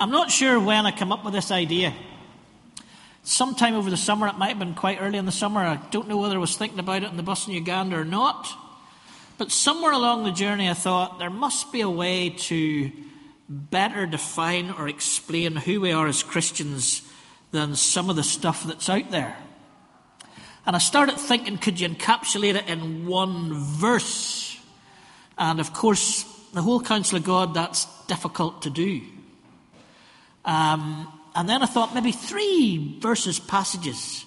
I'm not sure when I came up with this idea. Sometime over the summer, it might have been quite early in the summer. I don't know whether I was thinking about it in the bus in Uganda or not. But somewhere along the journey, I thought there must be a way to better define or explain who we are as Christians than some of the stuff that's out there. And I started thinking, could you encapsulate it in one verse? And of course, the whole counsel of God, that's difficult to do. Um, and then I thought maybe three verses, passages,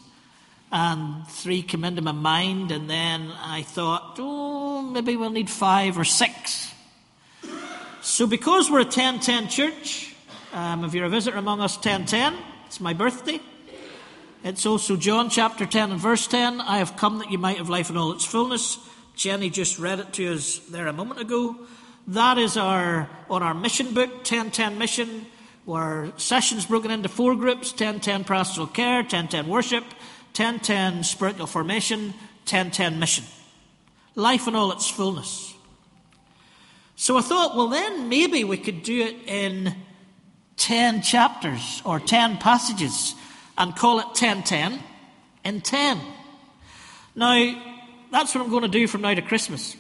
and three came into my mind. And then I thought, oh, maybe we'll need five or six. So, because we're a 1010 church, um, if you're a visitor among us, 1010, it's my birthday. It's also John chapter 10 and verse 10. I have come that you might have life in all its fullness. Jenny just read it to us there a moment ago. That is our on our mission book, 1010 Mission, where sessions broken into four groups 1010 Pastoral Care, 1010 Worship, 1010 Spiritual Formation, 1010 Mission. Life in all its fullness. So I thought, well, then maybe we could do it in 10 chapters or 10 passages and call it 1010 in 10. Now, that's what I'm going to do from now to Christmas.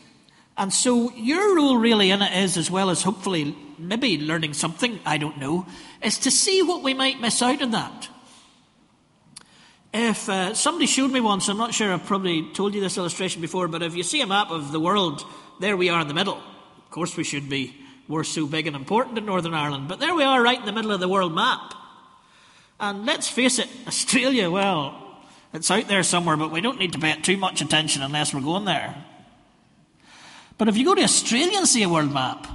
And so your role really in it is, as well as hopefully maybe learning something, I don't know, is to see what we might miss out on that. If uh, somebody showed me once, I'm not sure I've probably told you this illustration before, but if you see a map of the world, there we are in the middle. Of course, we should be. We're so big and important in Northern Ireland, but there we are right in the middle of the world map. And let's face it, Australia, well, it's out there somewhere, but we don't need to pay it too much attention unless we're going there. But if you go to Australia and see a world map,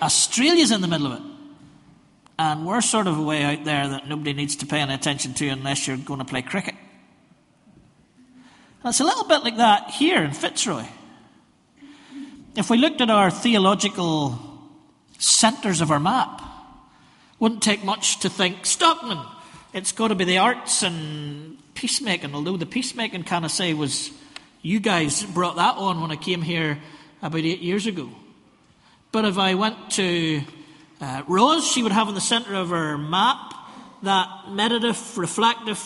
Australia's in the middle of it. And we're sort of way out there that nobody needs to pay any attention to unless you're going to play cricket. And it's a little bit like that here in Fitzroy. If we looked at our theological centres of our map, wouldn't take much to think Stockman. It's got to be the arts and peacemaking, although the peacemaking kind of say was you guys brought that on when I came here about eight years ago. But if I went to uh, Rose, she would have in the centre of her map that meditative, reflective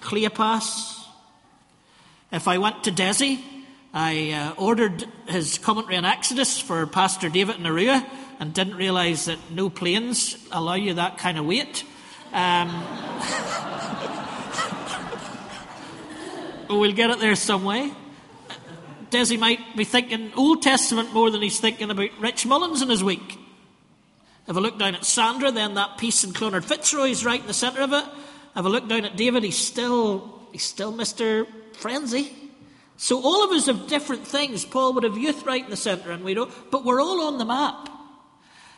Cleopas. If I went to Desi, I uh, ordered his commentary on Exodus for Pastor David Narua and didn't realise that no planes allow you that kind of weight. Um, we'll get it there some way. Desi might be thinking Old Testament more than he's thinking about Rich Mullins in his week. If I look down at Sandra, then that piece in Clonard Fitzroy is right in the centre of it. If I look down at David, he's still he's still Mr. Frenzy. So all of us have different things. Paul would have youth right in the centre, and we don't. But we're all on the map.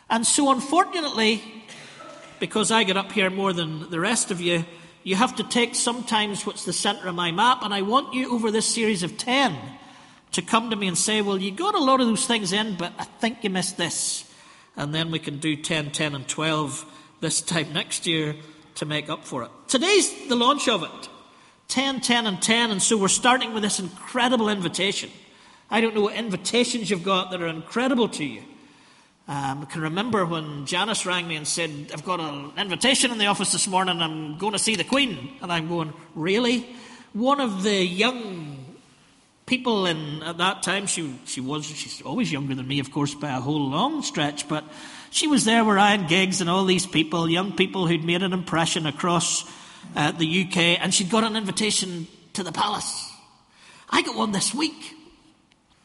And so, unfortunately, because I get up here more than the rest of you, you have to take sometimes what's the centre of my map, and I want you over this series of 10 to come to me and say, Well, you got a lot of those things in, but I think you missed this. And then we can do 10, 10, and 12 this time next year to make up for it. Today's the launch of it 10, 10, and 10. And so we're starting with this incredible invitation. I don't know what invitations you've got that are incredible to you. Um, I can remember when Janice rang me and said, I've got an invitation in the office this morning, I'm going to see the Queen. And I'm going, Really? One of the young people in at that time she she was she's always younger than me of course by a whole long stretch but she was there with Ryan Giggs and all these people young people who'd made an impression across uh, the UK and she'd got an invitation to the palace. I got one this week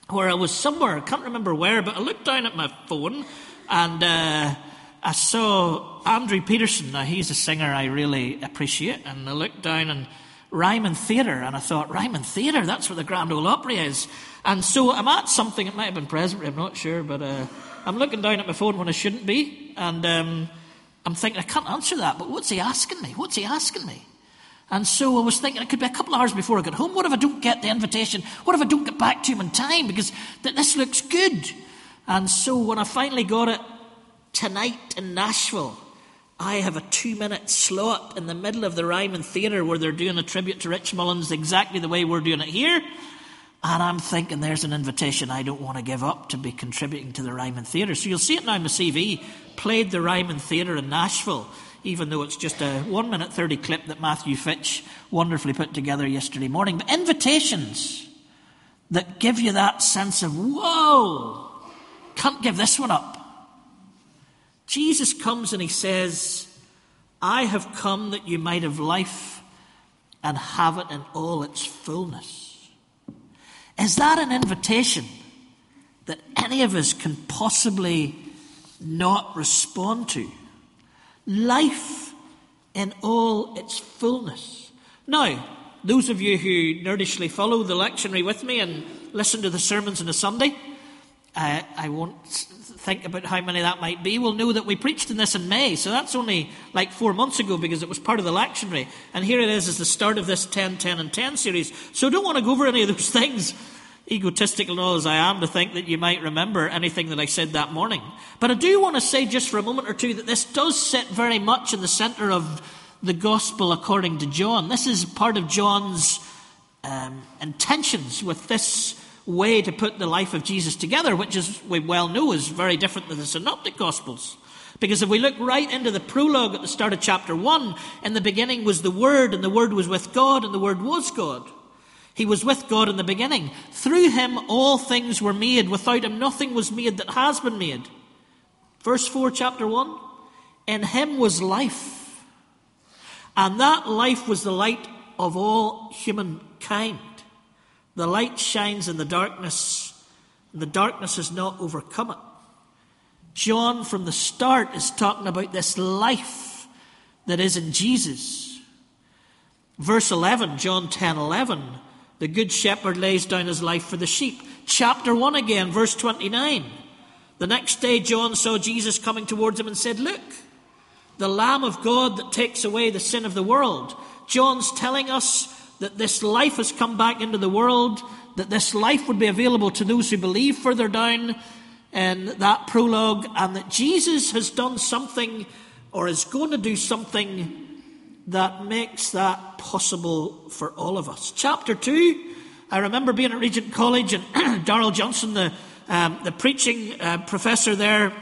where I was somewhere I can't remember where but I looked down at my phone and uh, I saw Andrew Peterson. Now he's a singer I really appreciate and I looked down and Ryman Theatre, and I thought, Ryman Theatre, that's where the Grand Ole Opry is. And so I'm at something, it might have been Presbytery, I'm not sure, but uh, I'm looking down at my phone when I shouldn't be, and um, I'm thinking, I can't answer that, but what's he asking me? What's he asking me? And so I was thinking it could be a couple of hours before I get home. What if I don't get the invitation? What if I don't get back to him in time? Because th- this looks good. And so when I finally got it tonight in Nashville, I have a two minute slot up in the middle of the Ryman Theatre where they're doing a tribute to Rich Mullins exactly the way we're doing it here. And I'm thinking there's an invitation I don't want to give up to be contributing to the Ryman Theatre. So you'll see it now in my CV. Played the Ryman Theatre in Nashville, even though it's just a 1 minute 30 clip that Matthew Fitch wonderfully put together yesterday morning. But invitations that give you that sense of, whoa, can't give this one up. Jesus comes and he says, I have come that you might have life and have it in all its fullness. Is that an invitation that any of us can possibly not respond to? Life in all its fullness. Now, those of you who nerdishly follow the lectionary with me and listen to the sermons on a Sunday, uh, I won't think about how many that might be, We'll know that we preached in this in May. So that's only like four months ago because it was part of the lectionary. And here it is as the start of this 10, 10, and 10 series. So don't want to go over any of those things, egotistical and all as I am, to think that you might remember anything that I said that morning. But I do want to say just for a moment or two that this does sit very much in the centre of the gospel according to John. This is part of John's um, intentions with this way to put the life of Jesus together, which, as we well know, is very different than the synoptic gospels. Because if we look right into the prologue at the start of chapter 1, in the beginning was the Word, and the Word was with God, and the Word was God. He was with God in the beginning. Through him all things were made. Without him nothing was made that has been made. Verse 4, chapter 1. In him was life and that life was the light of all humankind. The light shines in the darkness, and the darkness has not overcome it. John, from the start, is talking about this life that is in Jesus. Verse 11, John 10 11, the good shepherd lays down his life for the sheep. Chapter 1 again, verse 29. The next day, John saw Jesus coming towards him and said, Look, the Lamb of God that takes away the sin of the world. John's telling us that this life has come back into the world, that this life would be available to those who believe further down in that prologue, and that Jesus has done something or is going to do something that makes that possible for all of us. Chapter 2, I remember being at Regent College and Darrell Johnson, the, um, the preaching uh, professor there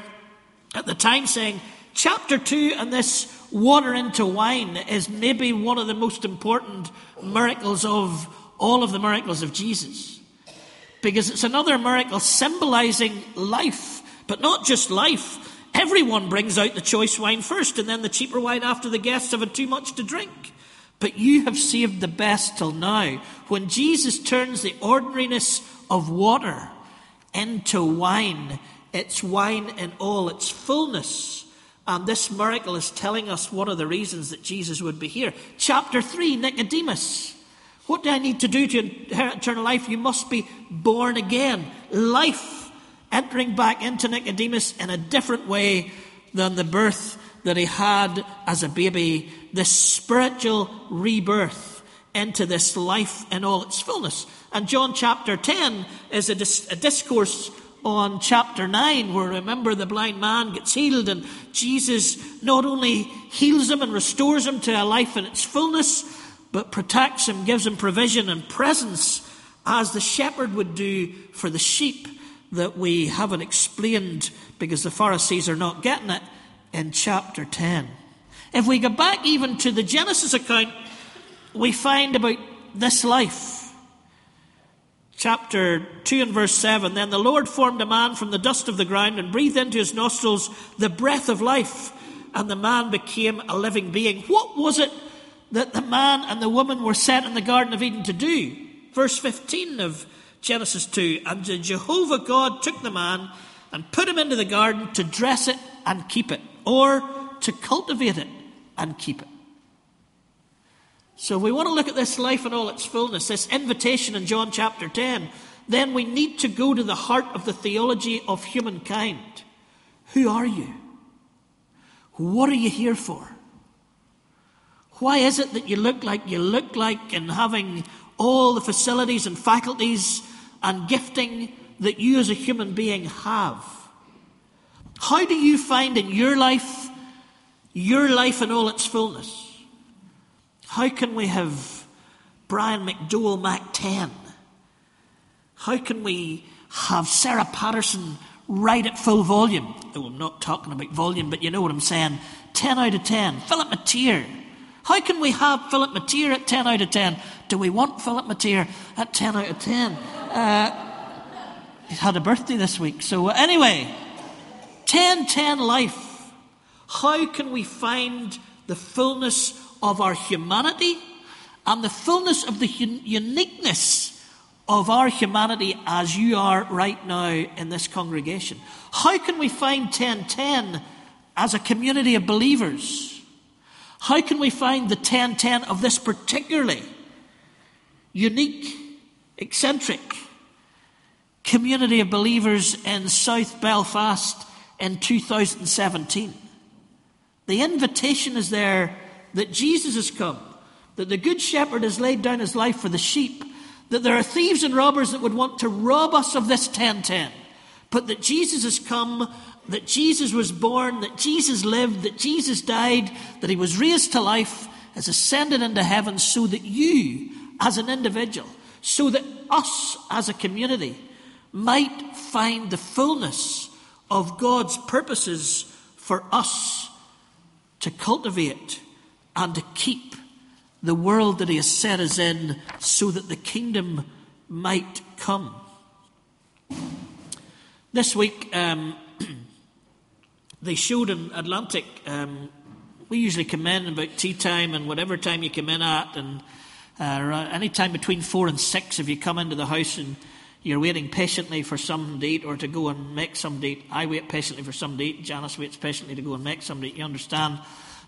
at the time, saying, Chapter 2 and this water into wine is maybe one of the most important miracles of all of the miracles of Jesus. Because it's another miracle symbolizing life, but not just life. Everyone brings out the choice wine first and then the cheaper wine after the guests have had too much to drink. But you have saved the best till now. When Jesus turns the ordinariness of water into wine, it's wine in all its fullness. And this miracle is telling us one of the reasons that Jesus would be here. Chapter 3, Nicodemus. What do I need to do to inherit eternal life? You must be born again. Life entering back into Nicodemus in a different way than the birth that he had as a baby. This spiritual rebirth into this life in all its fullness. And John chapter 10 is a, dis- a discourse on chapter 9, where remember the blind man gets healed, and Jesus not only heals him and restores him to a life in its fullness, but protects him, gives him provision and presence, as the shepherd would do for the sheep that we haven't explained because the Pharisees are not getting it in chapter 10. If we go back even to the Genesis account, we find about this life chapter 2 and verse 7 Then the Lord formed a man from the dust of the ground and breathed into his nostrils the breath of life, and the man became a living being. What was it that the man and the woman were set in the Garden of Eden to do? Verse 15 of Genesis 2 And Jehovah God took the man and put him into the garden to dress it and keep it, or to cultivate it and keep it. So if we want to look at this life in all its fullness, this invitation in John chapter 10, then we need to go to the heart of the theology of humankind. Who are you? What are you here for? Why is it that you look like you look like and having all the facilities and faculties and gifting that you as a human being have? How do you find in your life your life in all its fullness? How can we have Brian McDowell Mac 10 How can we have Sarah Patterson right at full volume? Oh, I'm not talking about volume, but you know what I'm saying. 10 out of 10. Philip Mateer. How can we have Philip Mateer at 10 out of 10? Do we want Philip Mateer at 10 out of 10? Uh, he's had a birthday this week. So, uh, anyway, 10 10 life. How can we find the fullness of our humanity and the fullness of the un- uniqueness of our humanity as you are right now in this congregation? How can we find 1010 as a community of believers? How can we find the 1010 of this particularly unique, eccentric community of believers in South Belfast in 2017? The invitation is there that Jesus has come, that the Good Shepherd has laid down his life for the sheep, that there are thieves and robbers that would want to rob us of this 1010, but that Jesus has come, that Jesus was born, that Jesus lived, that Jesus died, that he was raised to life, has ascended into heaven so that you, as an individual, so that us as a community might find the fullness of God's purposes for us to cultivate and to keep the world that He has set us in so that the kingdom might come. This week, um, they showed in Atlantic. Um, we usually come in about tea time and whatever time you come in at, and uh, any time between four and six, if you come into the house and you're waiting patiently for to eat or to go and make to eat. I wait patiently for to eat. Janice waits patiently to go and make to eat. You understand?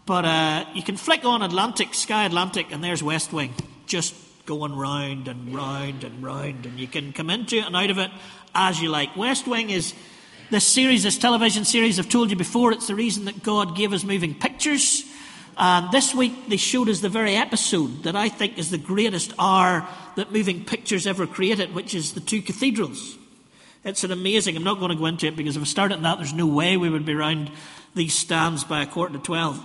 But uh, you can flick on Atlantic, Sky Atlantic, and there's West Wing, just going round and round and round, and you can come into it and out of it as you like. West Wing is this series, this television series. I've told you before. It's the reason that God gave us moving pictures. And this week they showed us the very episode that I think is the greatest hour that moving pictures ever created, which is the two cathedrals. It's an amazing, I'm not going to go into it because if I started on that, there's no way we would be around these stands by a quarter to 12.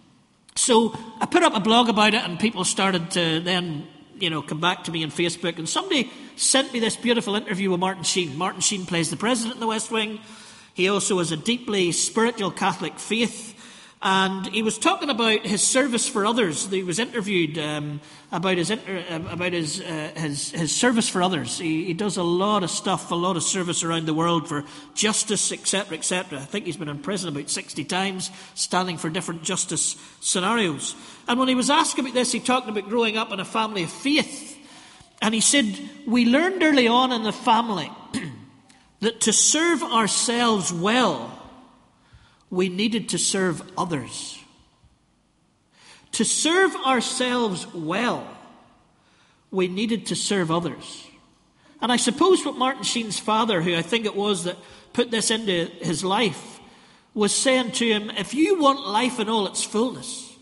so I put up a blog about it and people started to then, you know, come back to me on Facebook and somebody sent me this beautiful interview with Martin Sheen. Martin Sheen plays the president in the West Wing. He also has a deeply spiritual Catholic faith. And he was talking about his service for others. He was interviewed um, about his inter- uh, about his, uh, his his service for others. He, he, does a lot of stuff, a lot of service around the world for justice, etc., etc. I think he's been in prison about sixty times, standing for different justice scenarios. And when he was asked about this, he talked about growing up in a family of faith, and he said, "We learned early on in the family that to serve ourselves well." We needed to serve others. To serve ourselves well, we needed to serve others. And I suppose what Martin Sheen's father, who I think it was that put this into his life, was saying to him if you want life in all its fullness,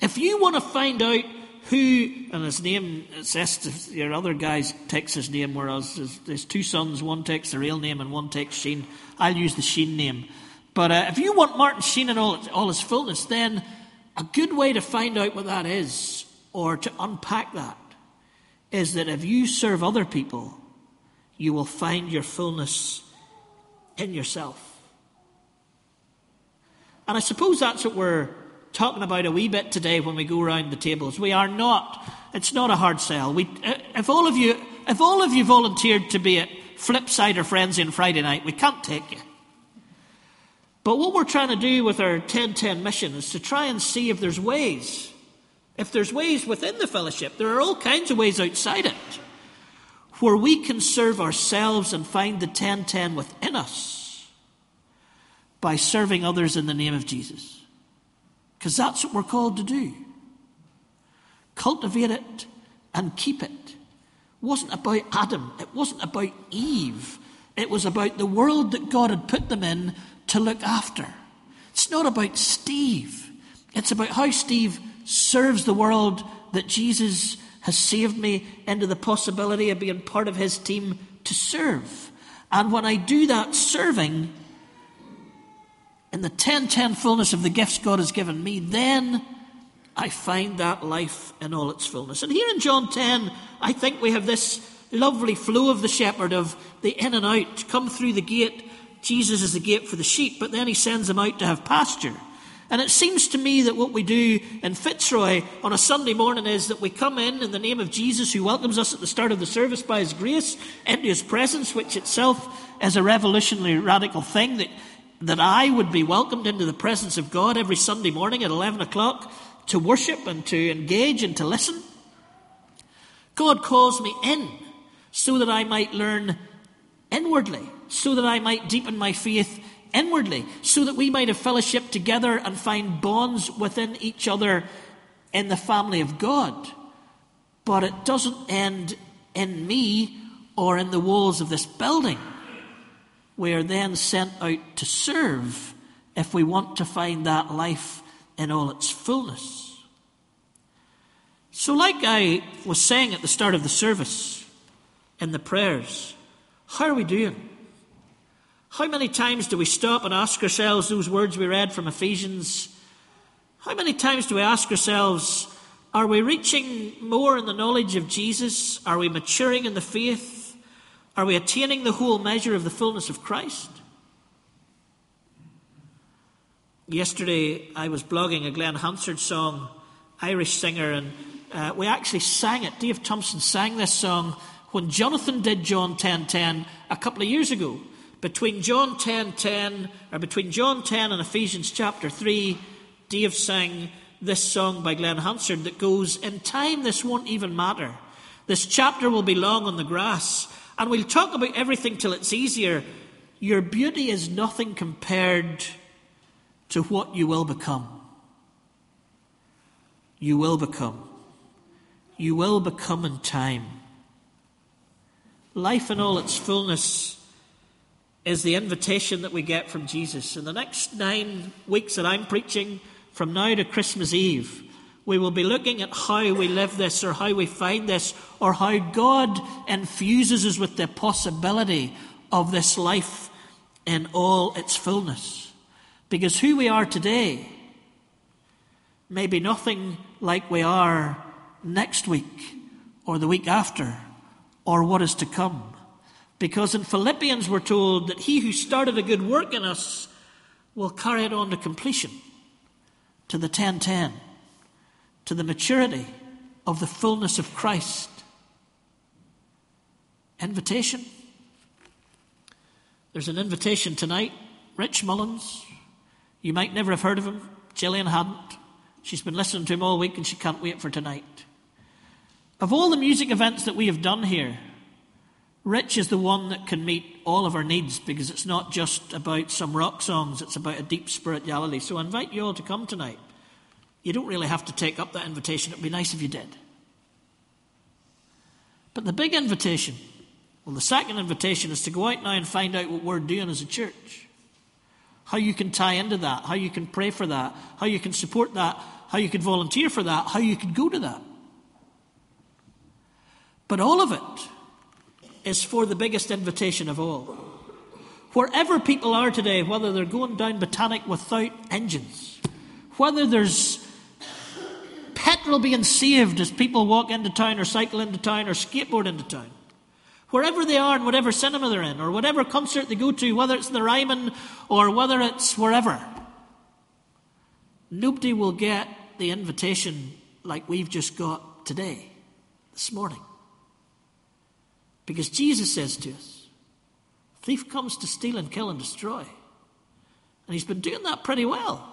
if you want to find out who, and his name, it's your other guy takes his name, whereas there's, there's two sons, one takes the real name and one takes Sheen. I'll use the Sheen name. But uh, if you want Martin Sheen in all, all his fullness, then a good way to find out what that is, or to unpack that, is that if you serve other people, you will find your fullness in yourself. And I suppose that's what we're talking about a wee bit today when we go around the tables. We are not, it's not a hard sell. We, uh, if, all of you, if all of you volunteered to be at Flipside or Frenzy on Friday night, we can't take you. But what we're trying to do with our 1010 mission is to try and see if there's ways. If there's ways within the fellowship, there are all kinds of ways outside it where we can serve ourselves and find the 1010 within us by serving others in the name of Jesus. Because that's what we're called to do. Cultivate it and keep it. It wasn't about Adam, it wasn't about Eve. It was about the world that God had put them in to look after. It's not about Steve. It's about how Steve serves the world that Jesus has saved me into the possibility of being part of his team to serve. And when I do that serving, in the 10 10 fullness of the gifts God has given me, then I find that life in all its fullness. And here in John 10, I think we have this lovely flow of the shepherd of the in and out, come through the gate. Jesus is the gate for the sheep, but then he sends them out to have pasture. And it seems to me that what we do in Fitzroy on a Sunday morning is that we come in in the name of Jesus, who welcomes us at the start of the service by his grace into his presence, which itself is a revolutionary, radical thing that, that I would be welcomed into the presence of God every Sunday morning at 11 o'clock to worship and to engage and to listen. God calls me in so that I might learn inwardly, so that I might deepen my faith inwardly, so that we might have fellowship together and find bonds within each other in the family of God. But it doesn't end in me or in the walls of this building. We are then sent out to serve if we want to find that life in all its fullness. So, like I was saying at the start of the service in the prayers, how are we doing? How many times do we stop and ask ourselves those words we read from Ephesians? How many times do we ask ourselves, are we reaching more in the knowledge of Jesus? Are we maturing in the faith? Are we attaining the whole measure of the fullness of Christ? Yesterday, I was blogging a Glen Hansard song, Irish singer, and uh, we actually sang it. Dave Thompson sang this song when Jonathan did John 10:10 a couple of years ago. Between John 10:10 or between John 10 and Ephesians chapter 3, Dave sang this song by Glen Hansard that goes, "In time this won't even matter. This chapter will be long on the grass, and we'll talk about everything till it's easier. Your beauty is nothing compared to what you will become. You will become you will become in time. Life in all its fullness is the invitation that we get from Jesus. In the next nine weeks that I'm preaching, from now to Christmas Eve, we will be looking at how we live this or how we find this or how God infuses us with the possibility of this life in all its fullness. Because who we are today may be nothing like we are next week or the week after or what is to come. Because in Philippians, we're told that he who started a good work in us will carry it on to completion, to the 1010, to the maturity of the fullness of Christ. Invitation. There's an invitation tonight. Rich Mullins. You might never have heard of him. Gillian hadn't. She's been listening to him all week and she can't wait for tonight. Of all the music events that we have done here, Rich is the one that can meet all of our needs because it's not just about some rock songs, it's about a deep spirituality. So I invite you all to come tonight. You don't really have to take up that invitation, it'd be nice if you did. But the big invitation, well, the second invitation is to go out now and find out what we're doing as a church. How you can tie into that, how you can pray for that, how you can support that, how you can volunteer for that, how you can go to that. But all of it is for the biggest invitation of all. Wherever people are today, whether they're going down Botanic without engines, whether there's petrol being saved as people walk into town or cycle into town or skateboard into town, wherever they are and whatever cinema they're in or whatever concert they go to, whether it's the Ryman or whether it's wherever, nobody will get the invitation like we've just got today, this morning. Because Jesus says to us, thief comes to steal and kill and destroy. And he's been doing that pretty well.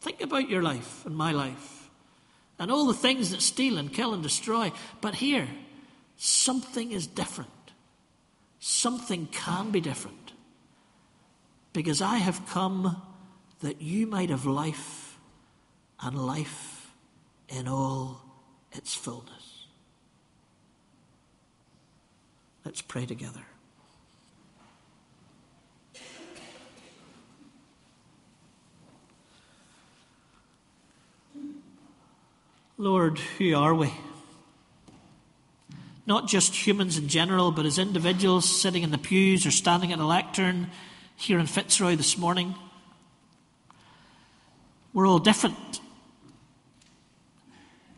Think about your life and my life and all the things that steal and kill and destroy. But here, something is different. Something can be different. Because I have come that you might have life and life in all its fullness. Let's pray together. Lord, who are we? Not just humans in general, but as individuals sitting in the pews or standing at a lectern here in Fitzroy this morning. We're all different.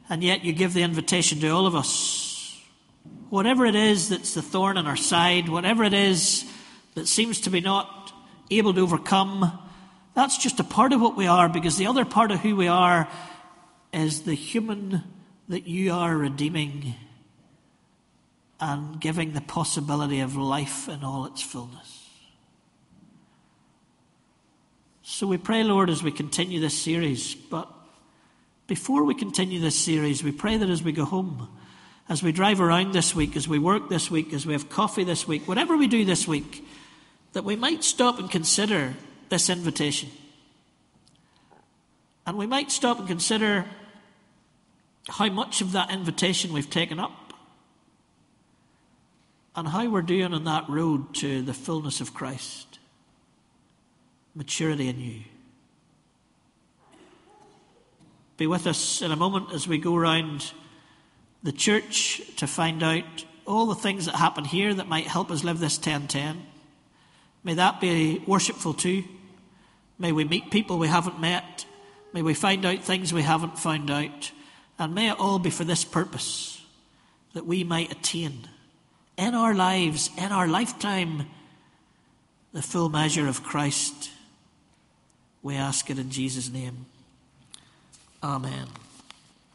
And yet you give the invitation to all of us whatever it is that's the thorn in our side, whatever it is that seems to be not able to overcome, that's just a part of what we are because the other part of who we are is the human that you are redeeming and giving the possibility of life in all its fullness. So we pray, Lord, as we continue this series, but before we continue this series, we pray that as we go home, as we drive around this week, as we work this week, as we have coffee this week, whatever we do this week, that we might stop and consider this invitation. And we might stop and consider how much of that invitation we've taken up and how we're doing on that road to the fullness of Christ, maturity in you. Be with us in a moment as we go around the church to find out all the things that happen here that might help us live this 1010. May that be worshipful too. May we meet people we haven't met. May we find out things we haven't found out. And may it all be for this purpose that we might attain in our lives, in our lifetime, the full measure of Christ. We ask it in Jesus' name. Amen.